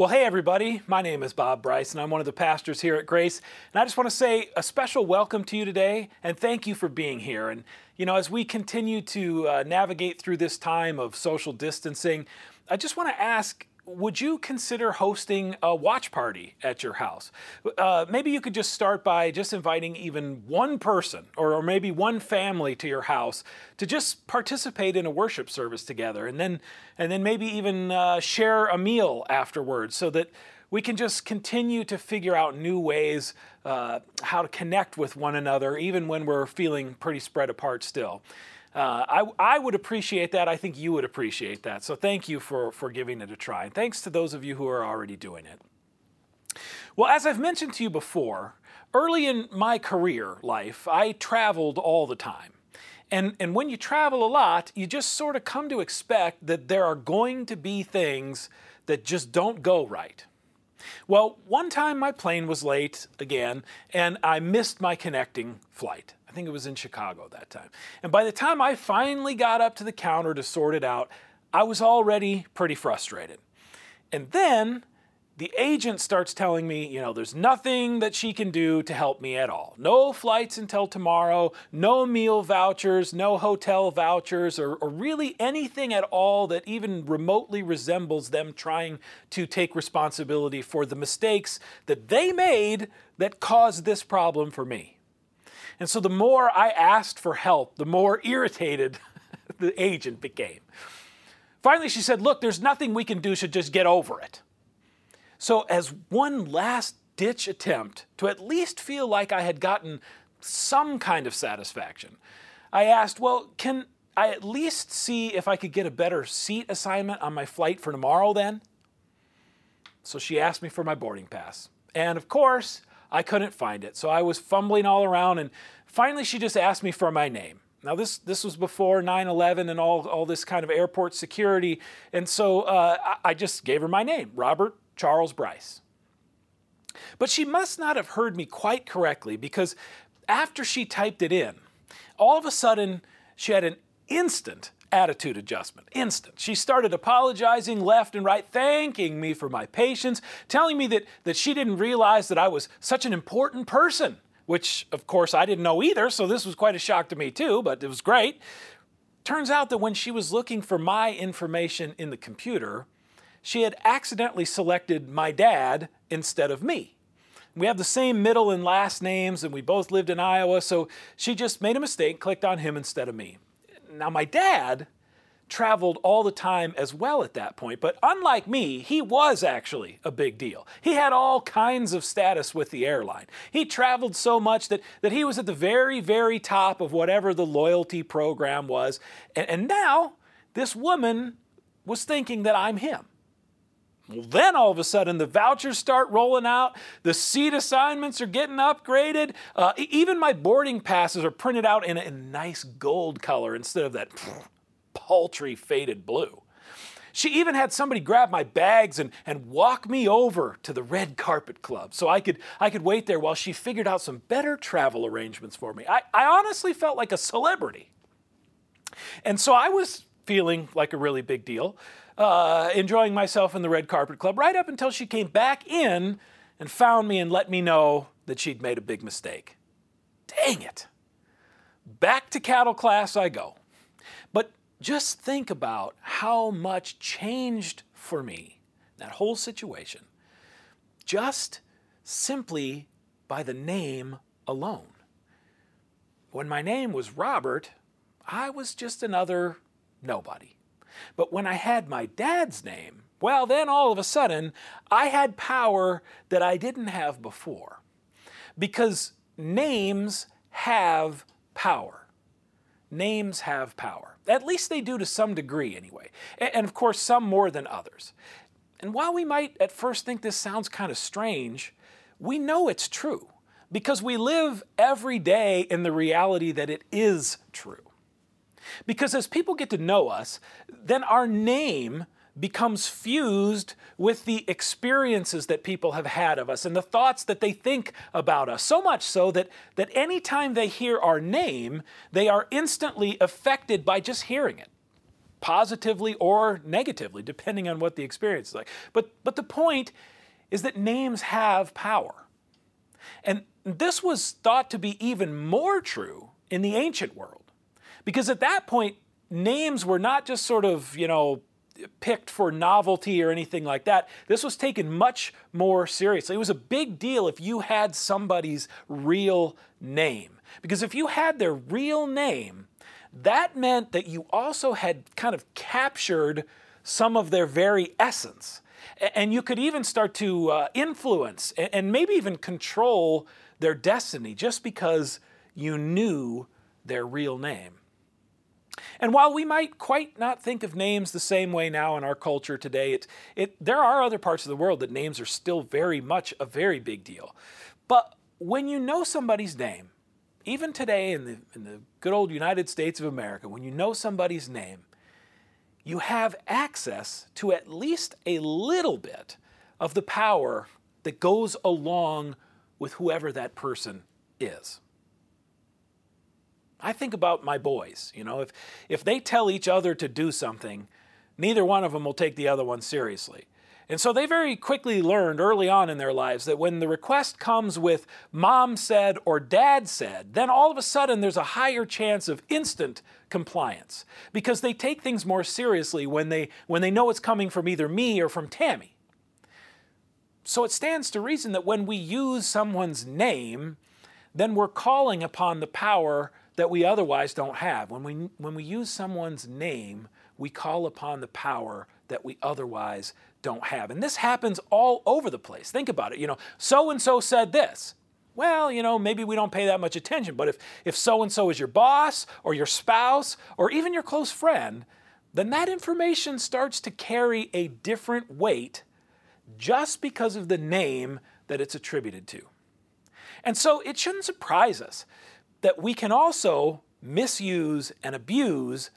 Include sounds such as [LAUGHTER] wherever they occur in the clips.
Well, hey, everybody. My name is Bob Bryce, and I'm one of the pastors here at Grace. And I just want to say a special welcome to you today, and thank you for being here. And, you know, as we continue to uh, navigate through this time of social distancing, I just want to ask would you consider hosting a watch party at your house? Uh, maybe you could just start by just inviting even one person or, or, maybe one family to your house to just participate in a worship service together, and then and then maybe even uh, share a meal afterwards, so that we can just continue to figure out new ways uh, how to connect with one another, even when we're feeling pretty spread apart still. Uh, I, I would appreciate that. I think you would appreciate that. So thank you for, for giving it a try. And thanks to those of you who are already doing it. Well, as I've mentioned to you before, early in my career life, I traveled all the time. And, and when you travel a lot, you just sort of come to expect that there are going to be things that just don't go right. Well, one time my plane was late again, and I missed my connecting flight. I think it was in Chicago that time. And by the time I finally got up to the counter to sort it out, I was already pretty frustrated. And then the agent starts telling me, you know, there's nothing that she can do to help me at all. No flights until tomorrow, no meal vouchers, no hotel vouchers, or, or, really anything at all that even remotely resembles them trying to take responsibility for the mistakes that they made that caused this problem for me. And so the more I asked for help, the more irritated [LAUGHS] the agent became. Finally, she said, Look, there's nothing we can do, so just get over it. So, as one last ditch attempt to at least feel like I had gotten some kind of satisfaction, I asked, Well, can I at least see if I could get a better seat assignment on my flight for tomorrow then? So she asked me for my boarding pass. And of course, I couldn't find it. So I was fumbling all around, and finally she just asked me for my name. Now, this, this was before 9 11 and all, all this kind of airport security. And so uh, I just gave her my name, Robert Charles Bryce. But she must not have heard me quite correctly because after she typed it in, all of a sudden she had an instant attitude adjustment. Instant. She started apologizing left and right, thanking me for my patience, telling me that, that she didn't realize that I was such an important person, which of course I didn't know either, so this was quite a shock to me too, but it was great. Turns out that when she was looking for my information in the computer, she had accidentally selected my dad instead of me. We have the same middle and last names, and we both lived in Iowa, so she just made a mistake, clicked on him instead of me. Now, my dad traveled all the time as well at that point, but unlike me, he was actually a big deal. He had all kinds of status with the airline. He traveled so much that, that he was at the very, very top of whatever the loyalty program was. And, and now, this woman was thinking that I'm him. Well, then all of a sudden the vouchers start rolling out, the seat assignments are getting upgraded, uh, even my boarding passes are printed out in a, in a nice gold color instead of that [LAUGHS] paltry faded blue. She even had somebody grab my bags and, and walk me over to the red carpet club so I could, I could wait there while she figured out some better travel arrangements for me. I, I honestly felt like a celebrity. And so I was feeling like a really big deal uh, enjoying myself in the red carpet club right up until she came back in and found me and let me know that she'd made a big mistake. Dang it. Back to cattle class I go. But just think about how much changed for me that whole situation just simply by the name alone. When my name was Robert, I was just another nobody. But when I had my dad's name, well, then all of a sudden, I had power that I didn't have before. Because names have power. Names have power. At least they do to some degree, anyway. And of course, some more than others. And while we might at first think this sounds kind of strange, we know it's true because we live every day in the reality that it is true. Because as people get to know us, then our name becomes fused with the experiences that people have had of us and the thoughts that they think about us. So much so that, that anytime they hear our name, they are instantly affected by just hearing it. positively or negatively, depending on what the experience is like. But, but the point is that names have power. And this was thought to be even more true in the ancient world. Because at that point, names were not just sort of, you know, picked for novelty or anything like that. This was taken much more seriously. It was a big deal if you had somebody's real name. Because if you had their real name, that meant that you also had kind of captured some of their very essence. And you could even start to uh, influence and maybe even control their destiny just because you knew their real name. And while we might quite not think of names the same way now in our culture today, it, it, there are other parts of the world that names are still very much a very big deal. But when you know somebody's name, even today in the, in the good old United States of America, when you know somebody's name, you have access to at least a little bit of the power that goes along with whoever that person is. I think about my boys, you know, if, if they tell each other to do something, neither one of them will take the other one seriously. And so they very quickly learned early on in their lives that when the request comes with mom said or dad said, then all of a sudden there's a higher chance of instant compliance because they take things more seriously when they, when they know it's coming from either me or from Tammy. So it stands to reason that when we use someone's name, then we're calling upon the power that we otherwise don't have. When we, when we use someone's name, we call upon the power that we otherwise don't have. And this happens all over the place. Think about it. You know, so and so said this. Well, you know, maybe we don't pay that much attention, but if if so and so is your boss or your spouse or even your close friend, then that information starts to carry a different weight just because of the name that it's attributed to. And so it shouldn't surprise us that we can also misuse and abuse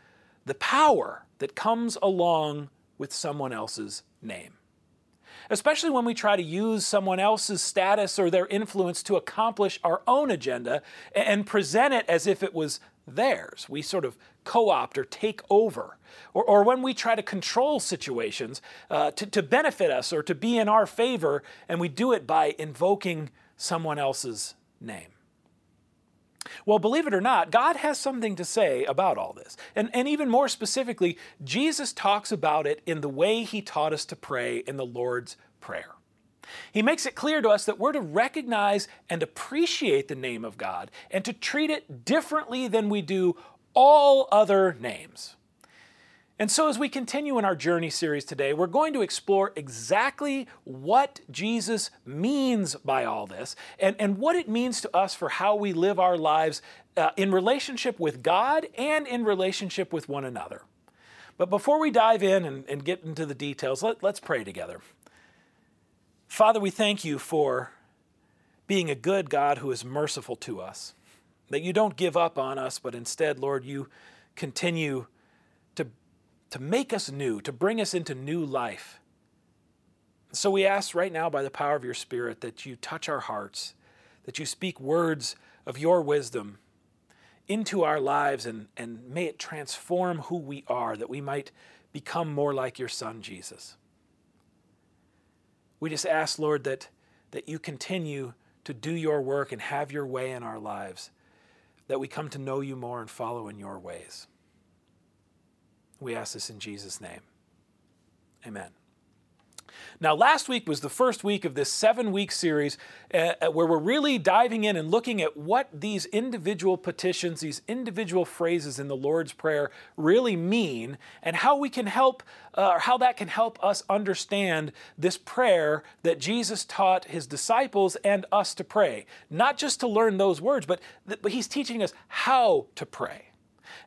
the power that comes along with someone else's name. Especially when we try to use someone else's status or their influence to accomplish our own agenda and present it as if it was theirs. We sort of co opt or take over. Or, or, when we try to control situations uh, to, to benefit us or to be in our favor, and we do it by invoking someone else's name. Well, believe it or not, God has something to say about all this. And, and even more specifically, Jesus talks about it in the way he taught us to pray in the Lord's Prayer. He makes it clear to us that we're to recognize and appreciate the name of God and to treat it differently than we do all other names. And so, as we continue in our journey series today, we're going to explore exactly what Jesus means by all this and, and what it means to us for how we live our lives uh, in relationship with God and in relationship with one another. But before we dive in and, and get into the details, let, let's pray together. Father, we thank you for being a good God who is merciful to us, that you don't give up on us, but instead, Lord, you continue to make us new, to bring us into new life. So we ask right now, by the power of your Spirit, that you touch our hearts, that you speak words of your wisdom into our lives, and, and may it transform who we are, that we might become more like your Son, Jesus. We just ask, Lord, that, that you continue to do your work and have your way in our lives, that we come to know you more and follow in your ways. We ask this in Jesus' name. Amen. Now, last week was the first week of this seven week series uh, uh, where we're really diving in and looking at what these individual petitions, these individual phrases in the Lord's Prayer really mean and how we can help, uh, how that can help us understand this prayer that Jesus taught his disciples and us to pray. Not just to learn those words, but, but he's teaching us how to pray.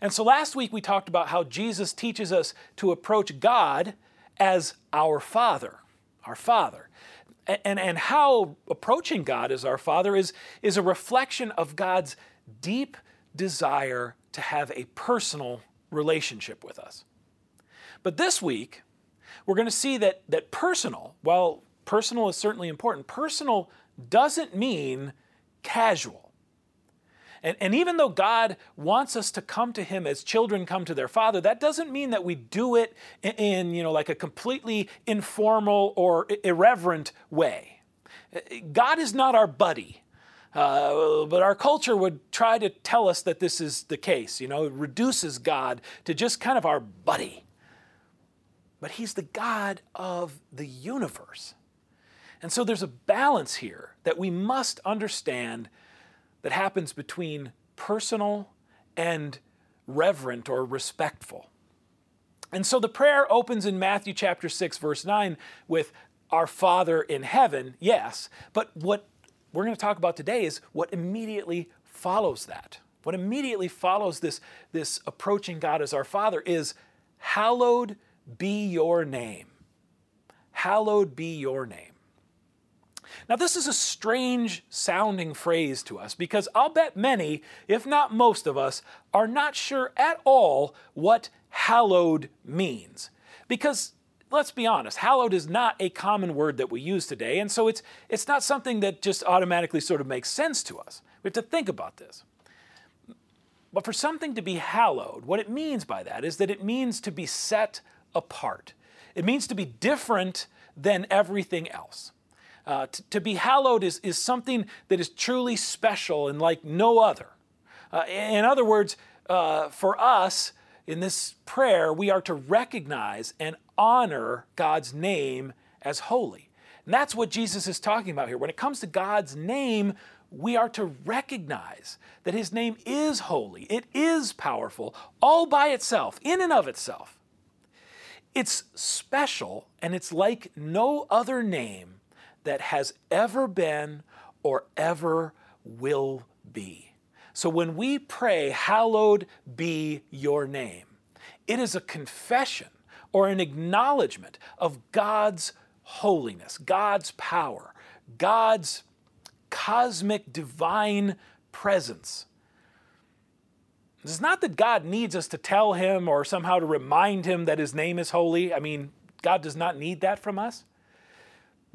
And so last week we talked about how Jesus teaches us to approach God as our Father, our Father. And, and how approaching God as our Father is, is a reflection of God's deep desire to have a personal relationship with us. But this week, we're going to see that, that personal, while personal is certainly important, personal doesn't mean casual. And, and even though God wants us to come to Him as children come to their Father, that doesn't mean that we do it in, you know, like a completely informal or irreverent way. God is not our buddy. Uh, but our culture would try to tell us that this is the case. You know, it reduces God to just kind of our buddy. But He's the God of the universe. And so there's a balance here that we must understand that happens between personal and reverent or respectful. And so the prayer opens in Matthew chapter 6 verse 9 with our Father in heaven, yes, but what we're going to talk about today is what immediately follows that. What immediately follows this, this approaching God as our Father is hallowed be your name. Hallowed be your name. Now, this is a strange sounding phrase to us because I'll bet many, if not most of us, are not sure at all what hallowed means. Because let's be honest, hallowed is not a common word that we use today, and so it's, it's not something that just automatically sort of makes sense to us. We have to think about this. But for something to be hallowed, what it means by that is that it means to be set apart. It means to be different than everything else. Uh, t- to be hallowed is, is something that is truly special and like no other. Uh, in other words, uh, for us in this prayer, we are to recognize and honor God's name as holy. And that's what Jesus is talking about here. When it comes to God's name, we are to recognize that His name is holy, it is powerful, all by itself, in and of itself. It's special and it's like no other name that has ever been or ever will be. So when we pray, Hallowed be your name, it is a confession or an acknowledgement of God's holiness, God's power, God's cosmic divine presence. It's not that God needs us to tell him or somehow to remind him that his name is holy. I mean, God does not need that from us.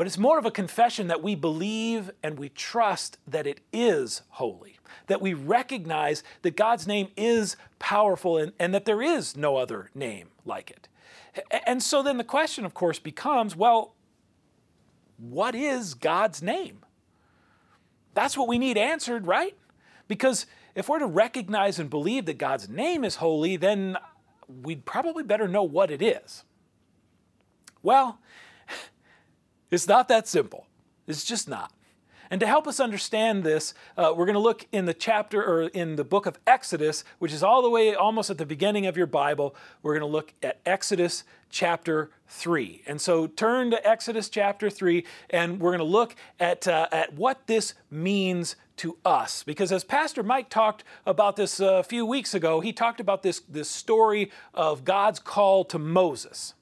But it's more of a confession that we believe and we trust that it is holy, that we recognize that God's name is powerful and, and that there is no other name like it. And so then the question, of course, becomes well, what is God's name? That's what we need answered, right? Because if we're to recognize and believe that God's name is holy, then we'd probably better know what it is. Well, it's not that simple. It's just not. And to help us understand this, uh, we're going to look in the chapter or in the book of Exodus, which is all the way almost at the beginning of your Bible. We're going to look at Exodus chapter 3. And so turn to Exodus chapter 3, and we're going to look at, uh, at what this means to us. Because as Pastor Mike talked about this uh, a few weeks ago, he talked about this, this story of God's call to Moses.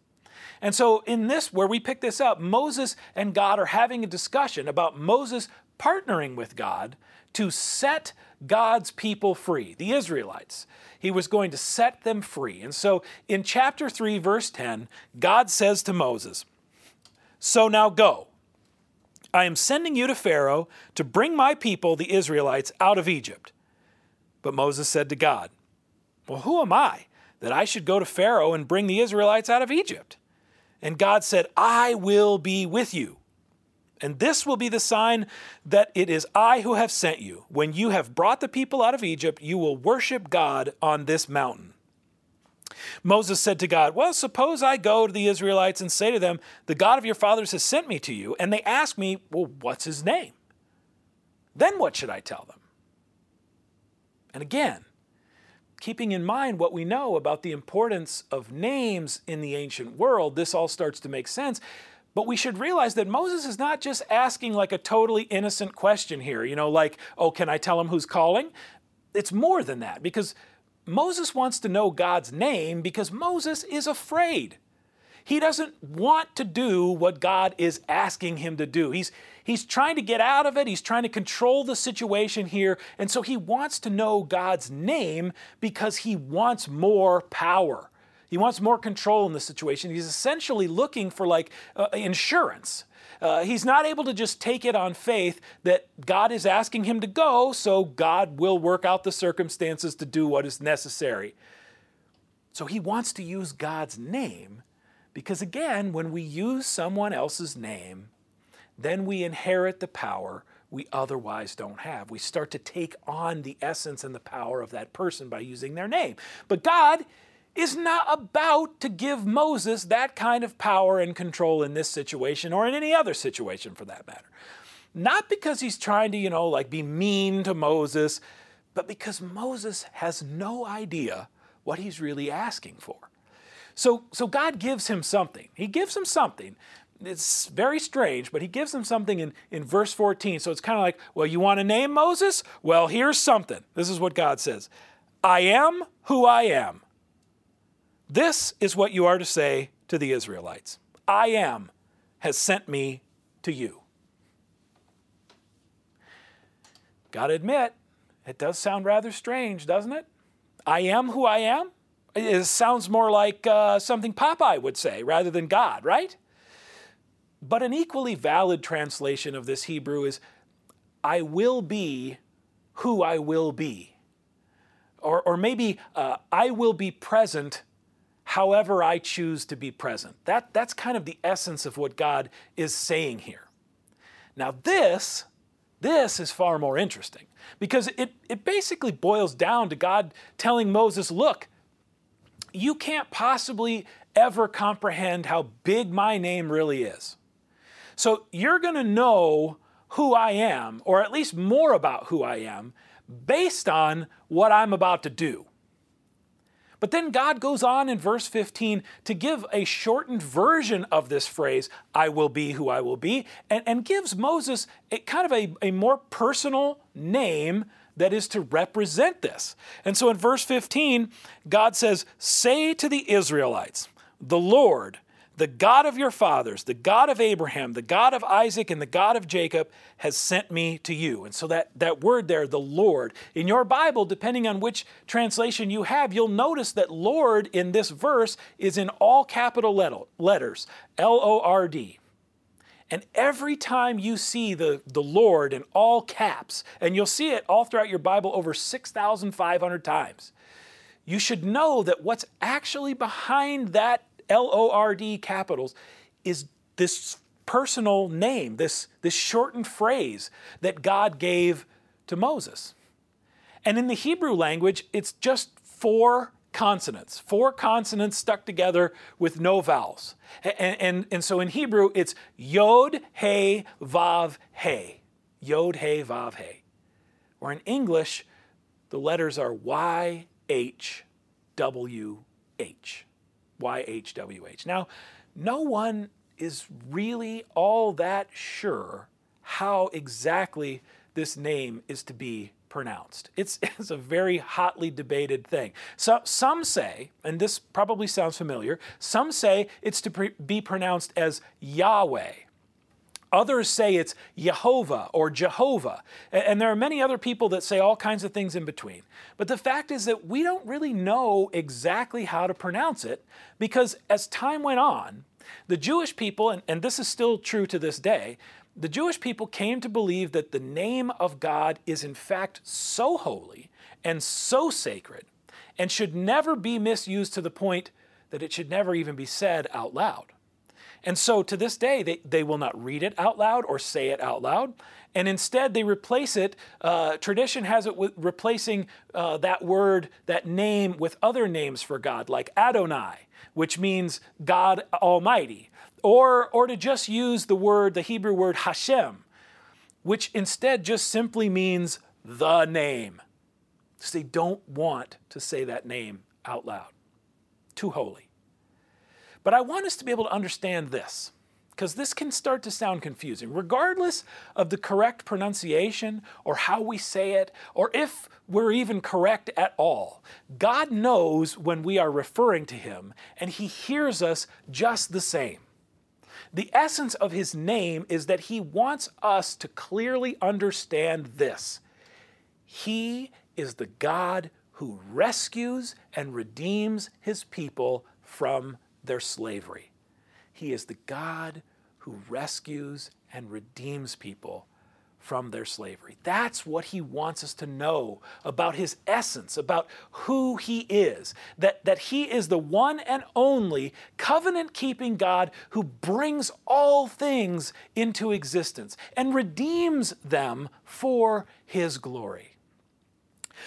And so, in this, where we pick this up, Moses and God are having a discussion about Moses partnering with God to set God's people free, the Israelites. He was going to set them free. And so, in chapter 3, verse 10, God says to Moses, So now go. I am sending you to Pharaoh to bring my people, the Israelites, out of Egypt. But Moses said to God, Well, who am I that I should go to Pharaoh and bring the Israelites out of Egypt? And God said, I will be with you. And this will be the sign that it is I who have sent you. When you have brought the people out of Egypt, you will worship God on this mountain. Moses said to God, Well, suppose I go to the Israelites and say to them, The God of your fathers has sent me to you, and they ask me, Well, what's his name? Then what should I tell them? And again, keeping in mind what we know about the importance of names in the ancient world, this all starts to make sense. But we should realize that Moses is not just asking like a totally innocent question here, you know, like, oh, can I tell him who's calling? It's more than that because Moses wants to know God's name because Moses is afraid. He doesn't want to do what God is asking him to do. He's, he's trying to get out of it, he's trying to control the situation here, and so he wants to know God's name because he wants more power. He wants more control in the situation. He's essentially looking for like uh, insurance. Uh, he's not able to just take it on faith that God is asking him to go, so God will work out the circumstances to do what is necessary. So he wants to use God's name because, again, when we use someone else's name, then we inherit the power we otherwise don't have. We start to take on the essence and the power of that person by using their name. But God is not about to give Moses that kind of power and control in this situation or in any other situation for that matter. Not because he's trying to, you know, like be mean to Moses, but because Moses has no idea what he's really asking for. So, so God gives him something. He gives him something. It's very strange, but he gives him something in, in verse 14. So it's kind of like, well, you want to name Moses? Well, here's something. This is what God says I am who I am. This is what you are to say to the Israelites I am has sent me to you. Gotta admit, it does sound rather strange, doesn't it? I am who I am? It sounds more like uh, something Popeye would say rather than God, right? But an equally valid translation of this Hebrew is I will be who I will be. Or, or maybe uh, I will be present however I choose to be present. That, that's kind of the essence of what God is saying here. Now, this, this is far more interesting because it, it basically boils down to God telling Moses, look, you can't possibly ever comprehend how big my name really is. So you're going to know who I am, or at least more about who I am, based on what I'm about to do. But then God goes on in verse 15 to give a shortened version of this phrase, I will be who I will be, and, and gives Moses a, kind of a, a more personal name that is to represent this. And so in verse 15, God says, Say to the Israelites, the Lord, the God of your fathers, the God of Abraham, the God of Isaac, and the God of Jacob has sent me to you. And so that, that word there, the Lord, in your Bible, depending on which translation you have, you'll notice that Lord in this verse is in all capital letters L O R D. And every time you see the, the Lord in all caps, and you'll see it all throughout your Bible over 6,500 times, you should know that what's actually behind that L O R D capitals is this personal name, this, this shortened phrase that God gave to Moses. And in the Hebrew language, it's just four consonants, four consonants stuck together with no vowels. And, and, and so in Hebrew, it's Yod, He, Vav, He. Yod, He, Vav, He. Or in English, the letters are Y, H, W, H. Y, H, W, H. Now, no one is really all that sure how exactly this name is to be pronounced. It's, [LAUGHS] it's a very hotly debated thing. So some say, and this probably sounds familiar, some say it's to pre- be pronounced as Yahweh. Others say it's Jehovah or Jehovah. And there are many other people that say all kinds of things in between. But the fact is that we don't really know exactly how to pronounce it because as time went on, the Jewish people, and, and this is still true to this day, the Jewish people came to believe that the name of God is in fact so holy and so sacred and should never be misused to the point that it should never even be said out loud. And so to this day, they, they will not read it out loud or say it out loud. And instead, they replace it. Uh, tradition has it with replacing uh, that word, that name, with other names for God, like Adonai, which means God Almighty, or, or to just use the word, the Hebrew word Hashem, which instead just simply means the name. So they don't want to say that name out loud. Too holy. But I want us to be able to understand this, because this can start to sound confusing. Regardless of the correct pronunciation or how we say it, or if we're even correct at all, God knows when we are referring to Him, and He hears us just the same. The essence of his name is that he wants us to clearly understand this. He is the God who rescues and redeems his people from their slavery. He is the God who rescues and redeems people from their slavery. That's what he wants us to know about his essence, about who he is. That, that he is the one and only covenant keeping God who brings all things into existence and redeems them for his glory.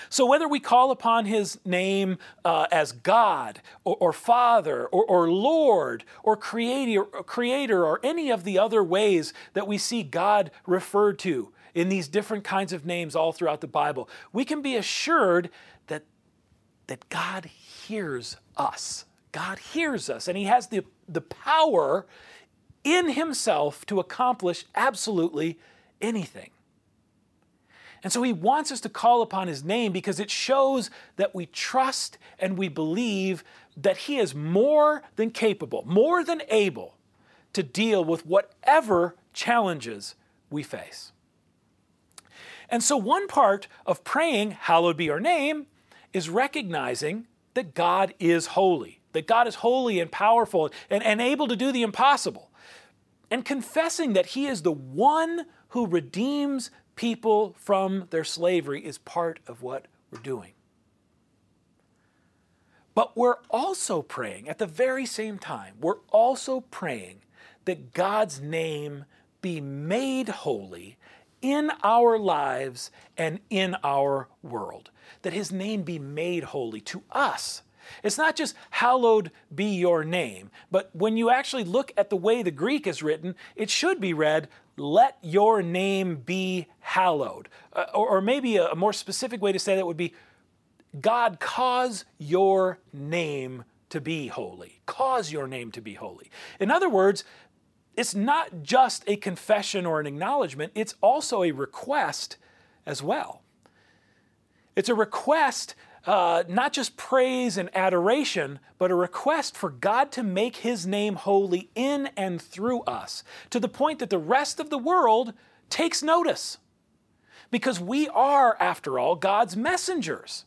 So, whether we call upon his name uh, as God or, or Father or, or, Lord or creator, creator or any of the other ways that we see God referred to in these different kinds of names all throughout the Bible, we can be assured that, that God hears us. God hears us, and he has the, the power in himself to accomplish absolutely anything. And so he wants us to call upon his name because it shows that we trust and we believe that he is more than capable, more than able to deal with whatever challenges we face. And so, one part of praying, Hallowed be your name, is recognizing that God is holy, that God is holy and powerful and, and able to do the impossible, and confessing that He is the one who redeems people from their slavery is part of what we're doing. But we're also praying at the very same time, we're also praying that God's name be made holy in our lives and in our world, that his name be made holy to us. It's not just hallowed be your name, but when you actually look at the way the Greek is written, it should be read, let your name be hallowed. Uh, or, or maybe a, a more specific way to say that would be, God, cause your name to be holy. Cause your name to be holy. In other words, it's not just a confession or an acknowledgement, it's also a request as well. It's a request, uh, not just praise and adoration, but a request for God to make His name holy in and through us, to the point that the rest of the world takes notice. Because we are, after all, God's messengers.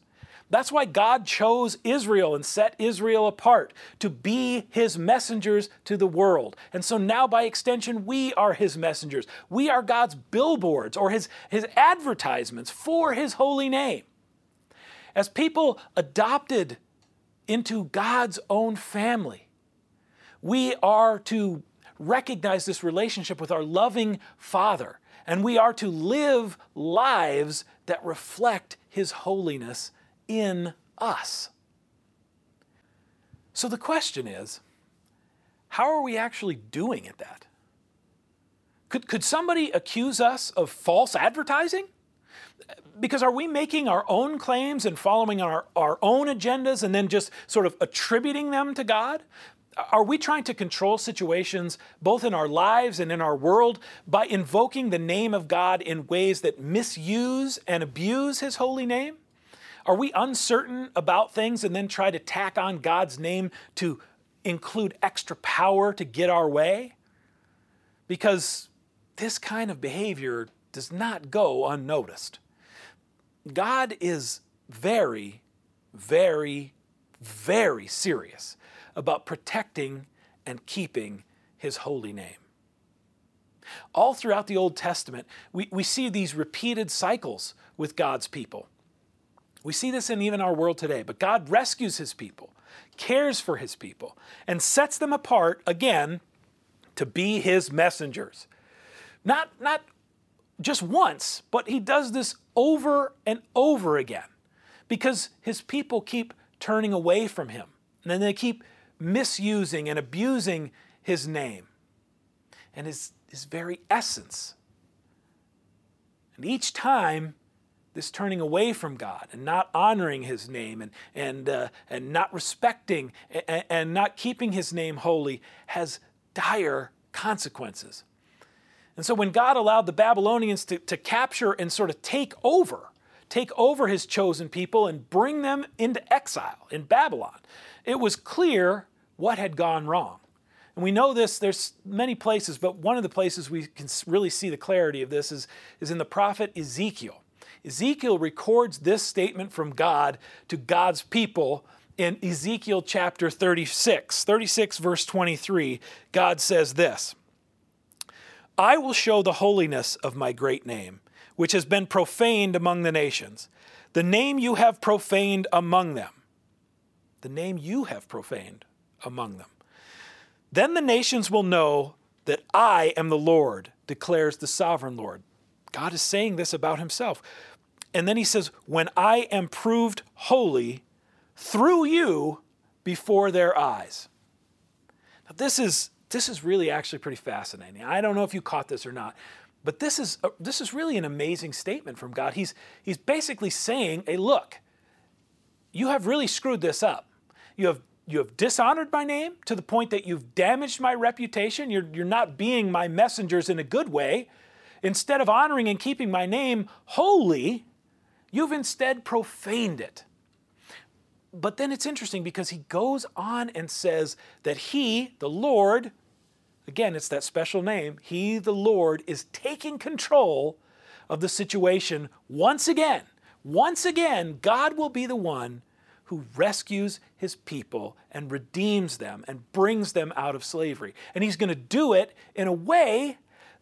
That's why God chose Israel and set Israel apart to be his messengers to the world. And so now, by extension, we are his messengers. We are God's billboards or his, his advertisements for his holy name. As people adopted into God's own family, we are to recognize this relationship with our loving Father, and we are to live lives that reflect his holiness in us. So the question is how are we actually doing at that? Could, could somebody accuse us of false advertising? Because are we making our own claims and following our, our own agendas and then just sort of attributing them to God? Are we trying to control situations both in our lives and in our world by invoking the name of God in ways that misuse and abuse His holy name? Are we uncertain about things and then try to tack on God's name to include extra power to get our way? Because this kind of behavior does not go unnoticed. God is very, very, very serious about protecting and keeping his holy name. All throughout the Old Testament, we, we see these repeated cycles with God's people. We see this in even our world today, but God rescues his people, cares for his people, and sets them apart again to be his messengers. Not, not just once, but he does this over and over again because his people keep turning away from him. And then they keep misusing and abusing his name and his, his very essence. And each time, this turning away from God and not honoring His name and, and, uh, and not respecting and, and not keeping His name holy has dire consequences. And so when God allowed the Babylonians to, to capture and sort of take over, take over His chosen people and bring them into exile in Babylon, it was clear what had gone wrong. And we know this, there's many places, but one of the places we can really see the clarity of this is, is in the prophet Ezekiel. Ezekiel records this statement from God to God's people in Ezekiel chapter 36, 36 verse 23, God says this I will show the holiness of my great name, which has been profaned among the nations, the name you have profaned among them. The name you have profaned among them. Then the nations will know that I am the Lord, declares the sovereign Lord. God is saying this about himself. And then he says, When I am proved holy through you before their eyes. Now, this is, this is really actually pretty fascinating. I don't know if you caught this or not, but this is, a, this is really an amazing statement from God. He's, he's basically saying, Hey, look, you have really screwed this up. You have you have dishonored my name to the point that you've damaged my reputation. You're, you're not being my messengers in a good way. Instead of honoring and keeping my name holy, you've instead profaned it. But then it's interesting because he goes on and says that he, the Lord, again, it's that special name, he, the Lord, is taking control of the situation once again. Once again, God will be the one who rescues his people and redeems them and brings them out of slavery. And he's going to do it in a way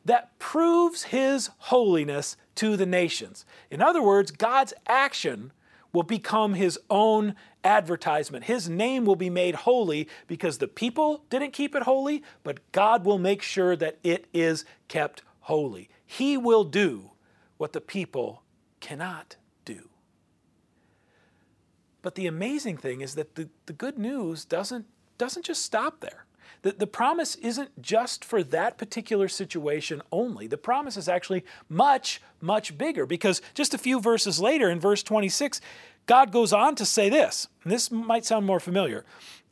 that proves his holiness to the nations. In other words, God's action will become his own advertisement. His name will be made holy because the people didn't keep it holy, but God will make sure that it is kept holy. He will do what the people cannot do. But the amazing thing is that the, the good news doesn't, doesn't just stop there. The, the promise isn't just for that particular situation only. The promise is actually much, much bigger because just a few verses later, in verse 26, God goes on to say this, and this might sound more familiar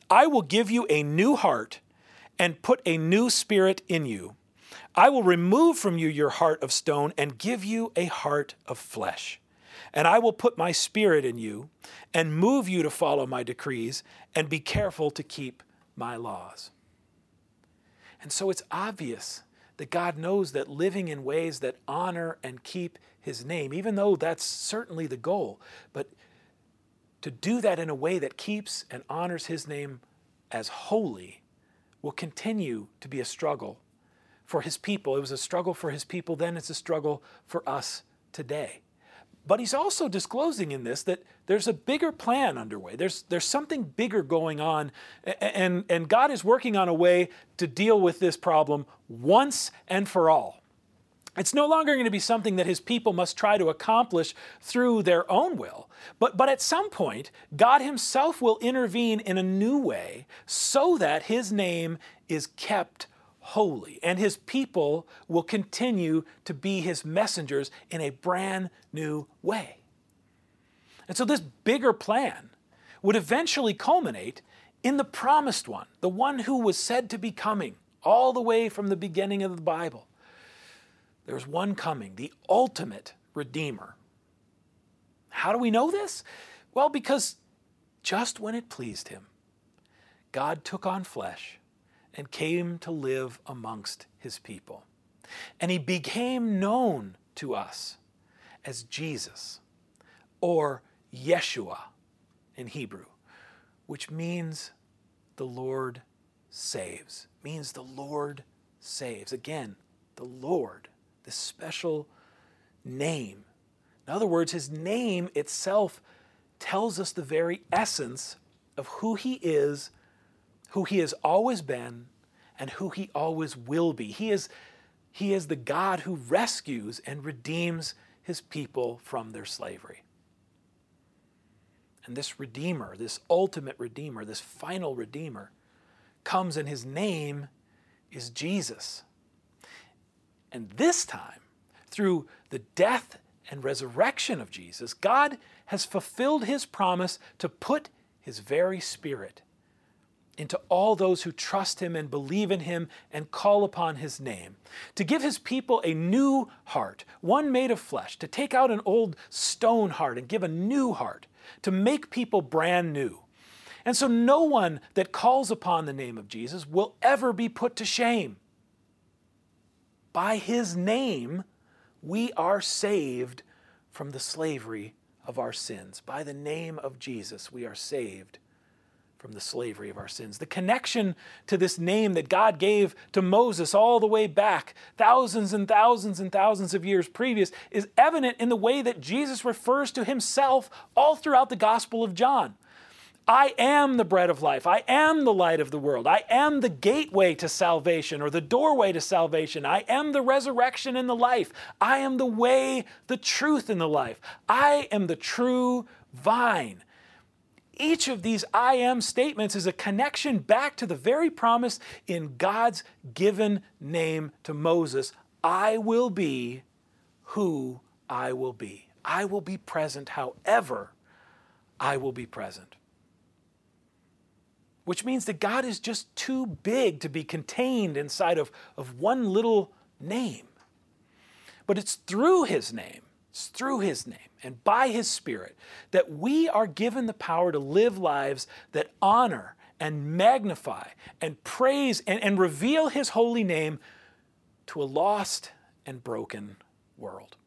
I will give you a new heart and put a new spirit in you. I will remove from you your heart of stone and give you a heart of flesh. And I will put my spirit in you and move you to follow my decrees and be careful to keep my laws. And so it's obvious that God knows that living in ways that honor and keep his name, even though that's certainly the goal, but to do that in a way that keeps and honors his name as holy will continue to be a struggle for his people. It was a struggle for his people then, it's a struggle for us today. But he's also disclosing in this that there's a bigger plan underway. There's, there's something bigger going on, and, and God is working on a way to deal with this problem once and for all. It's no longer going to be something that his people must try to accomplish through their own will. But, but at some point, God himself will intervene in a new way so that his name is kept holy, and his people will continue to be his messengers in a brand new way. And so, this bigger plan would eventually culminate in the promised one, the one who was said to be coming all the way from the beginning of the Bible. There's one coming, the ultimate Redeemer. How do we know this? Well, because just when it pleased him, God took on flesh and came to live amongst his people. And he became known to us as Jesus or Yeshua in Hebrew, which means the Lord saves, means the Lord saves. Again, the Lord, this special name. In other words, his name itself tells us the very essence of who he is who he has always been and who he always will be. He is, he is the God who rescues and redeems his people from their slavery. And this Redeemer, this ultimate Redeemer, this final Redeemer, comes and his name is Jesus. And this time, through the death and resurrection of Jesus, God has fulfilled his promise to put his very spirit into all those who trust him and believe in him and call upon his name, to give his people a new heart, one made of flesh, to take out an old stone heart and give a new heart, to make people brand new. And so no one that calls upon the name of Jesus will ever be put to shame. By his name, we are saved from the slavery of our sins. By the name of Jesus, we are saved from the slavery of our sins. The connection to this name that God gave to Moses all the way back, thousands and thousands and thousands of years previous, is evident in the way that Jesus refers to himself all throughout the Gospel of John. I am the bread of life. I am the light of the world. I am the gateway to salvation or the doorway to salvation. I am the resurrection and the life. I am the way, the truth, and the life. I am the true vine each of these I am statements is a connection back to the very promise in God's given name to Moses I will be who I will be. I will be present however I will be present. Which means that God is just too big to be contained inside of, of one little name. But it's through his name it's through His name and by His Spirit that we are given the power to live lives that honor and magnify and praise and, and reveal His holy name to a lost and broken world.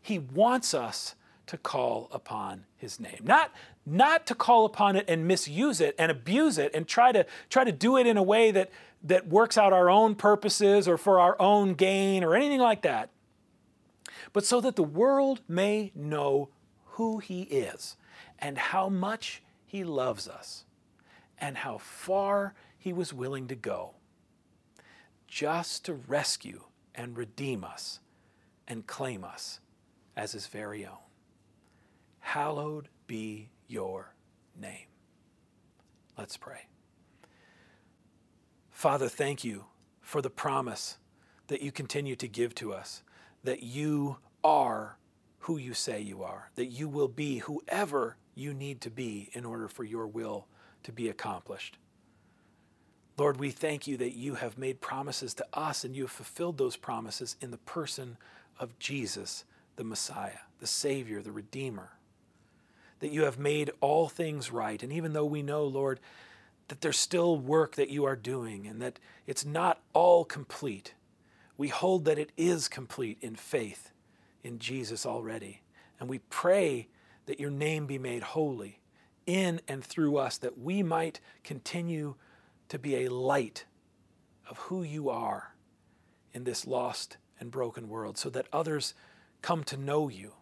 He wants us to call upon his name. Not, not to call upon it and misuse it and abuse it and try to try to do it in a way that, that works out our own purposes or for our own gain or anything like that but so that the world may know who He is and how much He loves us and how far He was willing to go just to rescue and redeem us and claim us as His very own. Hallowed be your name. Let's pray. Father, thank you for the promise that you continue to give to us that you are who you say you are, that you will be whoever you need to be in order for your will to be accomplished. Lord, we thank you that you have made promises to us and you have fulfilled those promises in the person of Jesus, the Messiah, the Savior, the Redeemer. That you have made all things right. And even though we know, Lord, that there's still work that you are doing and that it's not all complete, we hold that it is complete in faith in Jesus already. And we pray that your name be made holy in and through us, that we might continue to be a light of who you are in this lost and broken world, so that others come to know you,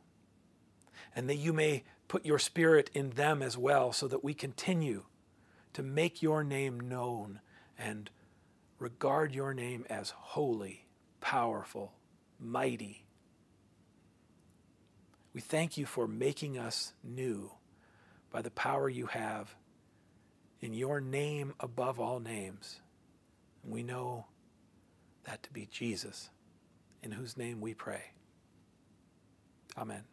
and that you may put your spirit in them as well, so that we continue to make your name known and regard your name as holy powerful, mighty. We thank you for making us new by the power you have in your name above all names. And we know that to be Jesus, in whose name we pray. Amen.